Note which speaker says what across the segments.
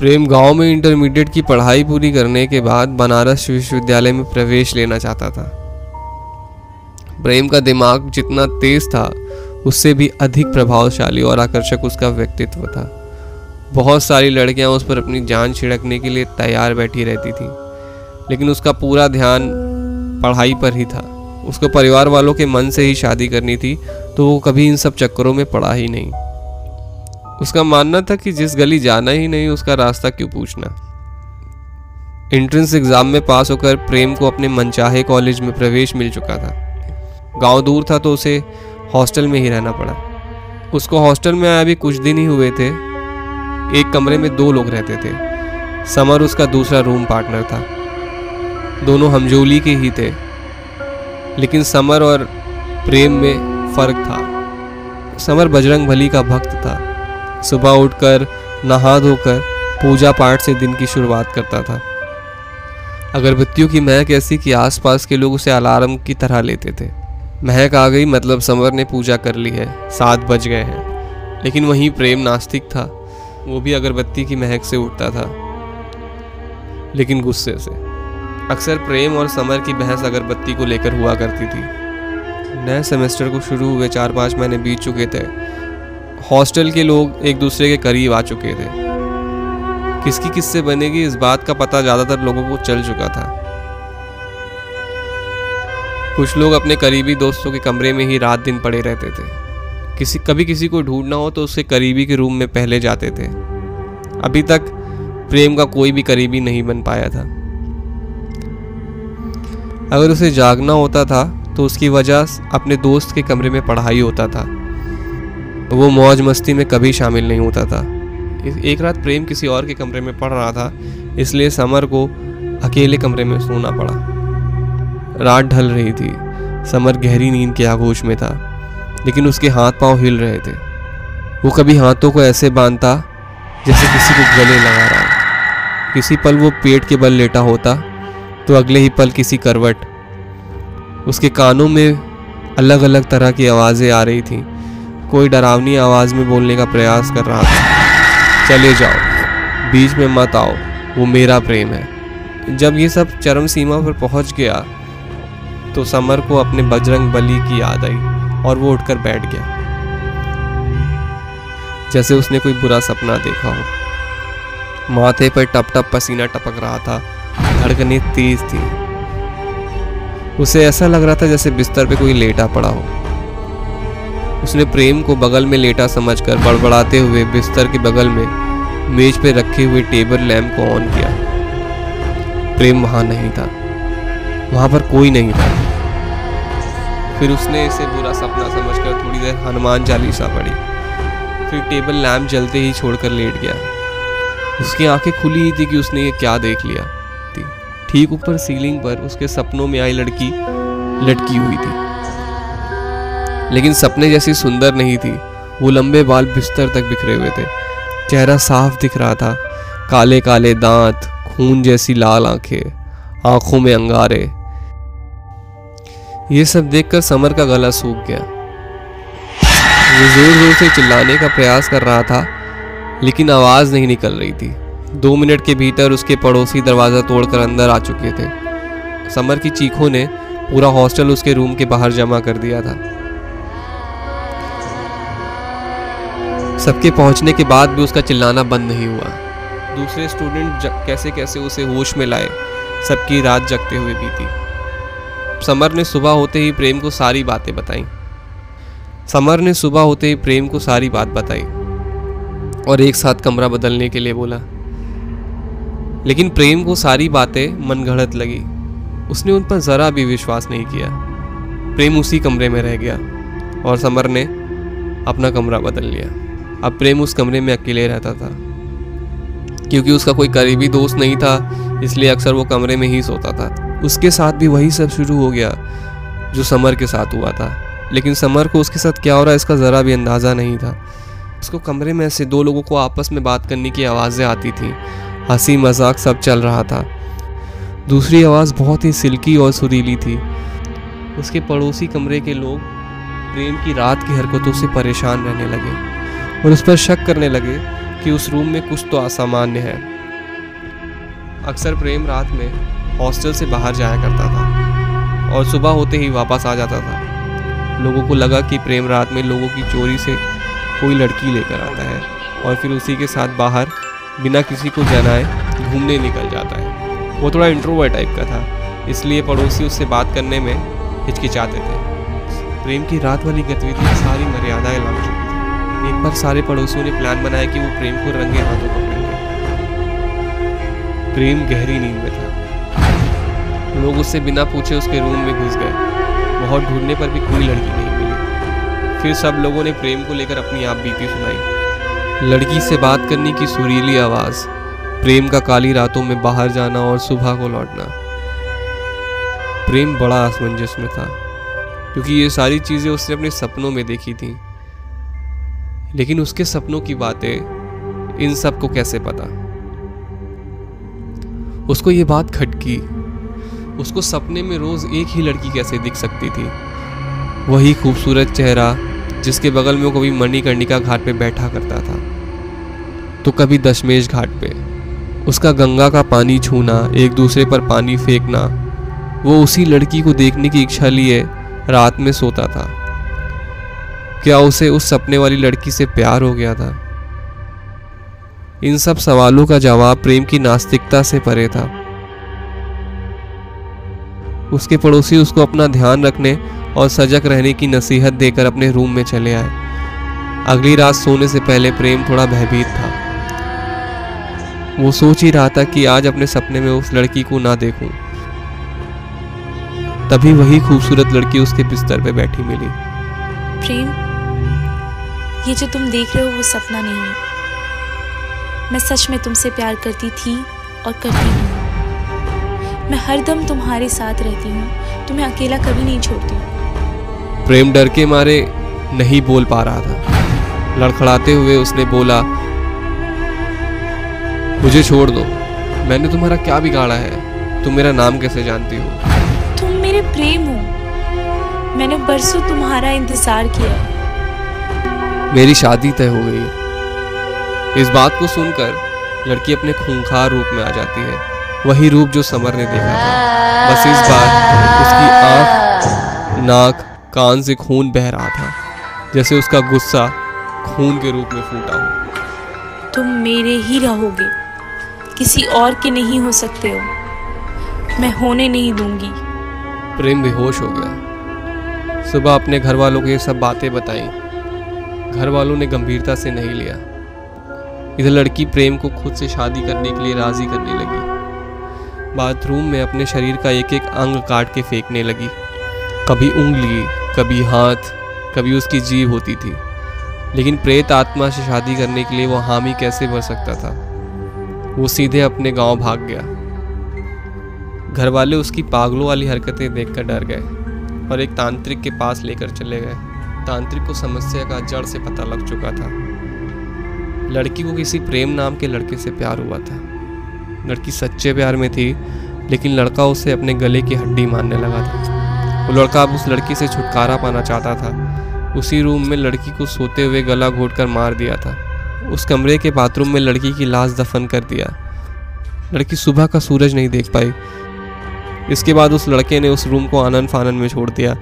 Speaker 1: प्रेम गाँव में इंटरमीडिएट की पढ़ाई पूरी करने के बाद बनारस विश्वविद्यालय में प्रवेश लेना चाहता था। प्रेम का दिमाग जितना तेज था, उससे भी अधिक प्रभावशाली और आकर्षक उसका व्यक्तित्व था। बहुत सारी लड़कियाँ उस पर अपनी जान छिड़कने के लिए तैयार बैठी रहती थीं, लेकिन उसका पूरा ध्यान पढ़ाई पर ही था। उसको परिवार वालों के मन से ही शादी करनी थी तो वो कभी इन सब चक्करों में पड़ा ही नहीं। उसका मानना था कि जिस गली जाना ही नहीं, उसका रास्ता क्यों पूछना? एंट्रेंस एग्ज़ाम में पास होकर प्रेम को अपने मनचाहे कॉलेज में प्रवेश मिल चुका था। गाँव दूर था तो उसे हॉस्टल में ही रहना पड़ा। उसको हॉस्टल में आया भी कुछ दिन ही हुए थे। एक कमरे में दो लोग रहते थे। समर उसका दूसरा रूम पार्टनर था। दोनों हमजोली के ही थे। लेकिन समर और प्रेम में फ़र्क था। समर बजरंग बली का भक्त था। सुबह उठकर, नहा धोकर पूजा पाठ से दिन की शुरुआत करता था। अगरबत्तियों की महक ऐसी कि आसपास के लोग उसे अलार्म की तरह लेते थे। महक आ गई मतलब समर ने पूजा कर ली है, सात बज गए हैं। लेकिन वहीं प्रेम नास्तिक था, वो भी अगरबत्ती की महक से उठता था। लेकिन गुस्से से। अक्सर प्रेम और समर की बहस अगरबत्ती को लेकर हुआ करती थी। नए सेमेस्टर को शुरू हुए चार पाँच महीने बीत चुके थे हॉस्टल के लोग एक दूसरे के करीब आ चुके थे। किसकी किससे बनेगी इस बात का पता ज़्यादातर लोगों को चल चुका था। कुछ लोग अपने करीबी दोस्तों के कमरे में ही रात दिन पड़े रहते थे। किसी, कभी किसी को ढूंढना हो तो उसके करीबी के रूम में पहले जाते थे। अभी तक प्रेम का कोई भी करीबी नहीं बन पाया था। अगर उसे जागना होता था तो उसकी वजह अपने दोस्त के कमरे में पढ़ाई होता था। वो मौज मस्ती में कभी शामिल नहीं होता था। एक रात प्रेम किसी और के कमरे में पढ़ रहा था, इसलिए समर को अकेले कमरे में सोना पड़ा। रात ढल रही थी, समर गहरी नींद के आगोश में था, लेकिन उसके हाथ पाँव हिल रहे थे। वो कभी हाथों को ऐसे बांधता, जैसे किसी को गले लगा रहा हो। किसी पल वो पेट के बल लेटा होता तो अगले ही पल किसी करवट। उसके कानों में अलग अलग तरह की आवाज़ें आ रही थीं कोई डरावनी आवाज़ में बोलने का प्रयास कर रहा था। चले जाओ, बीच में मत आओ, वो मेरा प्रेम है। जब ये सब चरम सीमा पर पहुँच गया तो समर को अपने बजरंग बली की याद आई और वो उठकर बैठ गया। जैसे उसने कोई बुरा सपना देखा हो। माथे पर टप टप पसीना टपक रहा था, धड़कने तेज थी। उसे ऐसा लग रहा था जैसे बिस्तर पे कोई लेटा पड़ा हो। उसने प्रेम को बगल में लेटा समझकर बड़बड़ाते हुए बिस्तर के बगल में मेज पर रखे हुए टेबल लैम्प को ऑन किया। प्रेम वहाँ नहीं था। वहाँ पर कोई नहीं था। फिर उसने इसे बुरा सपना समझकर थोड़ी देर हनुमान चालीसा पढ़ी। फिर टेबल लैम्प जलते ही छोड़कर लेट गया। उसकी आँखें खुली ही थी कि उसने ये क्या देख लिया। थी। ठीक ऊपर सीलिंग पर उसके सपनों में आई लड़की, लटकी हुई थी। लेकिन सपने जैसी सुंदर नहीं थी। वो लंबे बाल बिस्तर तक बिखरे हुए थे। चेहरा साफ़ दिख रहा था। काले काले दांत, खून जैसी लाल आँखें, आँखों में अंगारे। ये सब देखकर समर का गला सूख गया। वो ज़ोर ज़ोर से चिल्लाने का प्रयास कर रहा था, लेकिन आवाज़ नहीं निकल रही थी। दो मिनट के भीतर उसके पड़ोसी दरवाज़ा तोड़कर अंदर आ चुके थे। समर की चीखों ने पूरा हॉस्टल उसके रूम के बाहर जमा कर दिया था। सबके पहुँचने के बाद भी उसका चिल्लाना बंद नहीं हुआ। दूसरे स्टूडेंट कैसे कैसे उसे होश में लाए, सबकी रात जगते हुए बीती। समर ने सुबह होते ही प्रेम को सारी बातें बताई। समर ने सुबह होते ही प्रेम को सारी बात बताई और एक साथ कमरा बदलने के लिए बोला। लेकिन प्रेम को सारी बातें मनगढ़ंत लगी। उसने उन पर ज़रा भी विश्वास नहीं किया। प्रेम उसी कमरे में रह गया और समर ने अपना कमरा बदल लिया। अब प्रेम उस कमरे में अकेले रहता था। क्योंकि उसका कोई करीबी दोस्त नहीं था, इसलिए अक्सर वो कमरे में ही सोता था। उसके साथ भी वही सब शुरू हो गया, जो समर के साथ हुआ था। लेकिन समर को उसके साथ क्या हो रहा है, इसका ज़रा भी अंदाज़ा नहीं था। उसको कमरे में से दो लोगों को आपस में बात करने की आवाज़ें आती थी। हँसी मज़ाक सब चल रहा था। दूसरी आवाज़ बहुत ही सिल्की और सुरीली थी। उसके पड़ोसी कमरे के लोग प्रेम की रात की हरकतों से परेशान रहने लगे। और उस पर शक करने लगे कि उस रूम में कुछ तो असामान्य है। अक्सर प्रेम रात में हॉस्टल से बाहर जाया करता था और सुबह होते ही वापस आ जाता था। लोगों को लगा कि प्रेम रात में लोगों की चोरी से कोई लड़की लेकर आता है और फिर उसी के साथ बाहर बिना किसी को जनाए घूमने निकल जाता है। वो थोड़ा इंट्रोवर्ट टाइप का था, इसलिए पड़ोसी उससे बात करने में हिचकिचाते थे। प्रेम की रात वाली गतिविधियाँ सारी मर्यादाएँ लाग चुकी एक बार सारे पड़ोसियों ने प्लान बनाया कि वो प्रेम को रंगे हाथों पकड़ेंगे। प्रेम गहरी नींद में था। लोग उससे बिना पूछे उसके रूम में घुस गए। बहुत ढूँढने पर भी कोई लड़की नहीं मिली। फिर सब लोगों ने प्रेम को लेकर अपनी आप बीती सुनाई। लड़की से बात करने की सुरीली आवाज़, प्रेम का काली रातों में बाहर जाना और सुबह को लौटना। प्रेम बड़ा असमंजस में था, क्योंकि ये सारी चीज़ें उसने अपने सपनों में देखी थी। लेकिन उसके सपनों की बातें इन सबको कैसे पता? उसको ये बात खटकी। उसको सपने में रोज एक ही लड़की कैसे दिख सकती थी? वही खूबसूरत चेहरा जिसके बगल में वो कभी मणिकर्णिका घाट पे बैठा करता था। तो कभी दशमेश घाट पे। उसका गंगा का पानी छूना, एक दूसरे पर पानी फेंकना, वो उसी लड़की को देखने की इच्छा लिए रात में सोता था। क्या उसे उस सपने वाली लड़की से प्यार हो गया था? इन सब सवालों का जवाब प्रेम की नास्तिकता से परे था। उसके पड़ोसी उसको अपना ध्यान रखने और सजग रहने की नसीहत देकर अपने रूम में चले आए। अगली रात सोने से पहले प्रेम थोड़ा भयभीत था। वो सोच ही रहा था कि आज अपने सपने में उस लड़की को ना देखूँ। तभी वही खूबसूरत लड़की उसके बिस्तर पे बैठी मिली।
Speaker 2: प्रेम ये जो तुम देख रहे हो वो सपना नहीं है। मैं सच में तुमसे प्यार करती थी और करती हूँ। मैं हर दम तुम्हारे साथ रहती हूँ। तुम्हें अकेला कभी नहीं छोड़ती।
Speaker 1: प्रेम डर के मारे नहीं बोल पा रहा था। लड़खड़ाते हुए उसने बोला मुझे छोड़ दो। मैंने तुम्हारा क्या बिगाड़ा है? तुम मेरा नाम कैसे जानती हो?
Speaker 2: तुम मेरे प्रेम हो। मैंने बरसों तुम्हारा इंतज़ार किया।
Speaker 1: मेरी शादी तय हो गई इस बात को सुनकर लड़की अपने खूंखार रूप में आ जाती है। वही रूप जो समर ने देखा था। बस इस बार उसकी आँख नाक कान से खून बह रहा था जैसे उसका गुस्सा खून के रूप में फूटा हो।
Speaker 2: तुम मेरे ही रहोगे। किसी और के नहीं हो सकते हो। मैं होने नहीं दूँगी।
Speaker 1: प्रेम बेहोश हो गया। सुबह अपने घर वालों को ये सब बातें बताई। घर वालों ने गंभीरता से नहीं लिया। इधर लड़की प्रेम को खुद से शादी करने के लिए राज़ी करने लगी। बाथरूम में अपने शरीर का एक एक अंग काट के फेंकने लगी। कभी उंगली, कभी हाथ, कभी उसकी जीव होती थी। लेकिन प्रेत आत्मा से शादी करने के लिए वो हामी कैसे भर सकता था? वो सीधे अपने गाँव भाग गया। घर वाले उसकी पागलों वाली हरकतें देखकर डर गए और एक तांत्रिक के पास लेकर चले गए। तांत्रिक को समस्या का जड़ से पता लग चुका था। लड़की को किसी प्रेम नाम के लड़के से प्यार हुआ था। लड़की सच्चे प्यार में थी, लेकिन लड़का उसे अपने गले की हड्डी मानने लगा था। वो लड़का अब उस लड़की से छुटकारा पाना चाहता था। उसी रूम में लड़की को सोते हुए गला घोट कर मार दिया था। उस कमरे के बाथरूम में लड़की की लाश दफन कर दिया। लड़की सुबह का सूरज नहीं देख पाई। इसके बाद उस लड़के ने उस रूम को आनंद फानन में छोड़ दिया।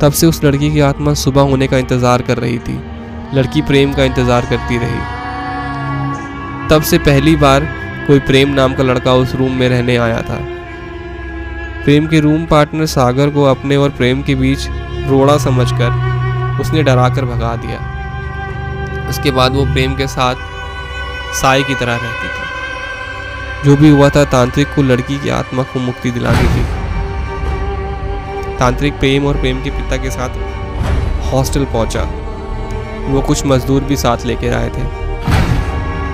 Speaker 1: तब से उस लड़की की आत्मा सुबह होने का इंतज़ार कर रही थी। लड़की प्रेम का इंतज़ार करती रही। तब से पहली बार कोई प्रेम नाम का लड़का उस रूम में रहने आया था। प्रेम के रूम पार्टनर सागर को अपने और प्रेम के बीच रोड़ा समझकर उसने डराकर भगा दिया। उसके बाद वो प्रेम के साथ साय की तरह रहती थी। जो भी हुआ था, तांत्रिक को लड़की की आत्मा को मुक्ति दिलानी थी। तांत्रिक प्रेम और प्रेम के पिता के साथ हॉस्टल पहुँचा। वो कुछ मजदूर भी साथ लेकर आए थे।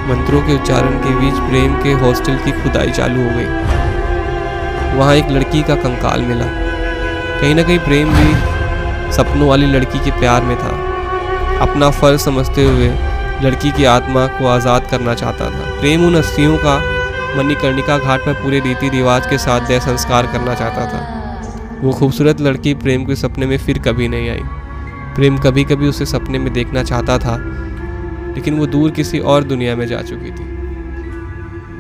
Speaker 1: मंत्रों के उच्चारण के बीच प्रेम के हॉस्टल की खुदाई चालू हो गई। वहाँ एक लड़की का कंकाल मिला। कहीं ना कहीं प्रेम भी सपनों वाली लड़की के प्यार में था। अपना फ़र्ज़ समझते हुए लड़की की आत्मा को आज़ाद करना चाहता था। प्रेम उन अस्थियों का मणिकर्णिका घाट पर पूरे रीति रिवाज के साथ दह संस्कार करना चाहता था। वो खूबसूरत लड़की प्रेम के सपने में फिर कभी नहीं आई। प्रेम कभी कभी उसे सपने में देखना चाहता था, लेकिन वो दूर किसी और दुनिया में जा चुकी थी।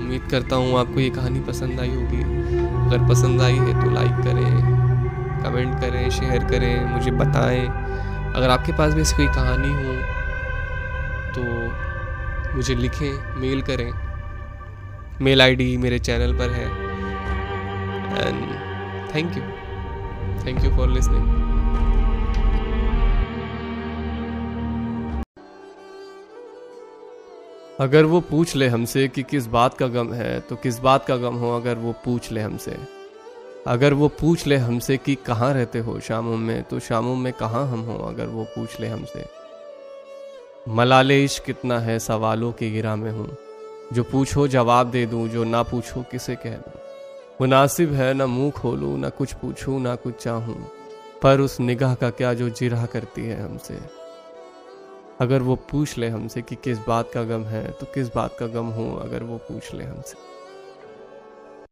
Speaker 1: उम्मीद करता हूँ आपको ये कहानी पसंद आई होगी। अगर पसंद आई है तो लाइक करें कमेंट करें शेयर करें, मुझे बताएँ। अगर आपके पास भी ऐसी कोई कहानी हो तो मुझे लिखें मेल करें। मेल आईडी मेरे चैनल पर है। And thank you thank you for listening अगर वो पूछ ले हमसे कि किस बात का गम है तो किस बात का गम हो अगर वो पूछ ले हमसे? अगर वो पूछ ले हमसे कि कहाँ रहते हो शामों में तो शामों में कहाँ हम हो अगर वो पूछ ले हमसे? मलाले इश्क कितना है सवालों की गिरा में हूँ। जो पूछो जवाब दे दूँ, जो ना पूछो किसे कह दूँ? मुनासिब है ना मुँह खोलूं, ना कुछ पूछूँ, ना कुछ चाहूँ, पर उस निगाह का क्या जो जिरा करती है हमसे? अगर वो पूछ ले हमसे कि किस बात का गम है तो किस बात का गम हो अगर वो पूछ ले हमसे?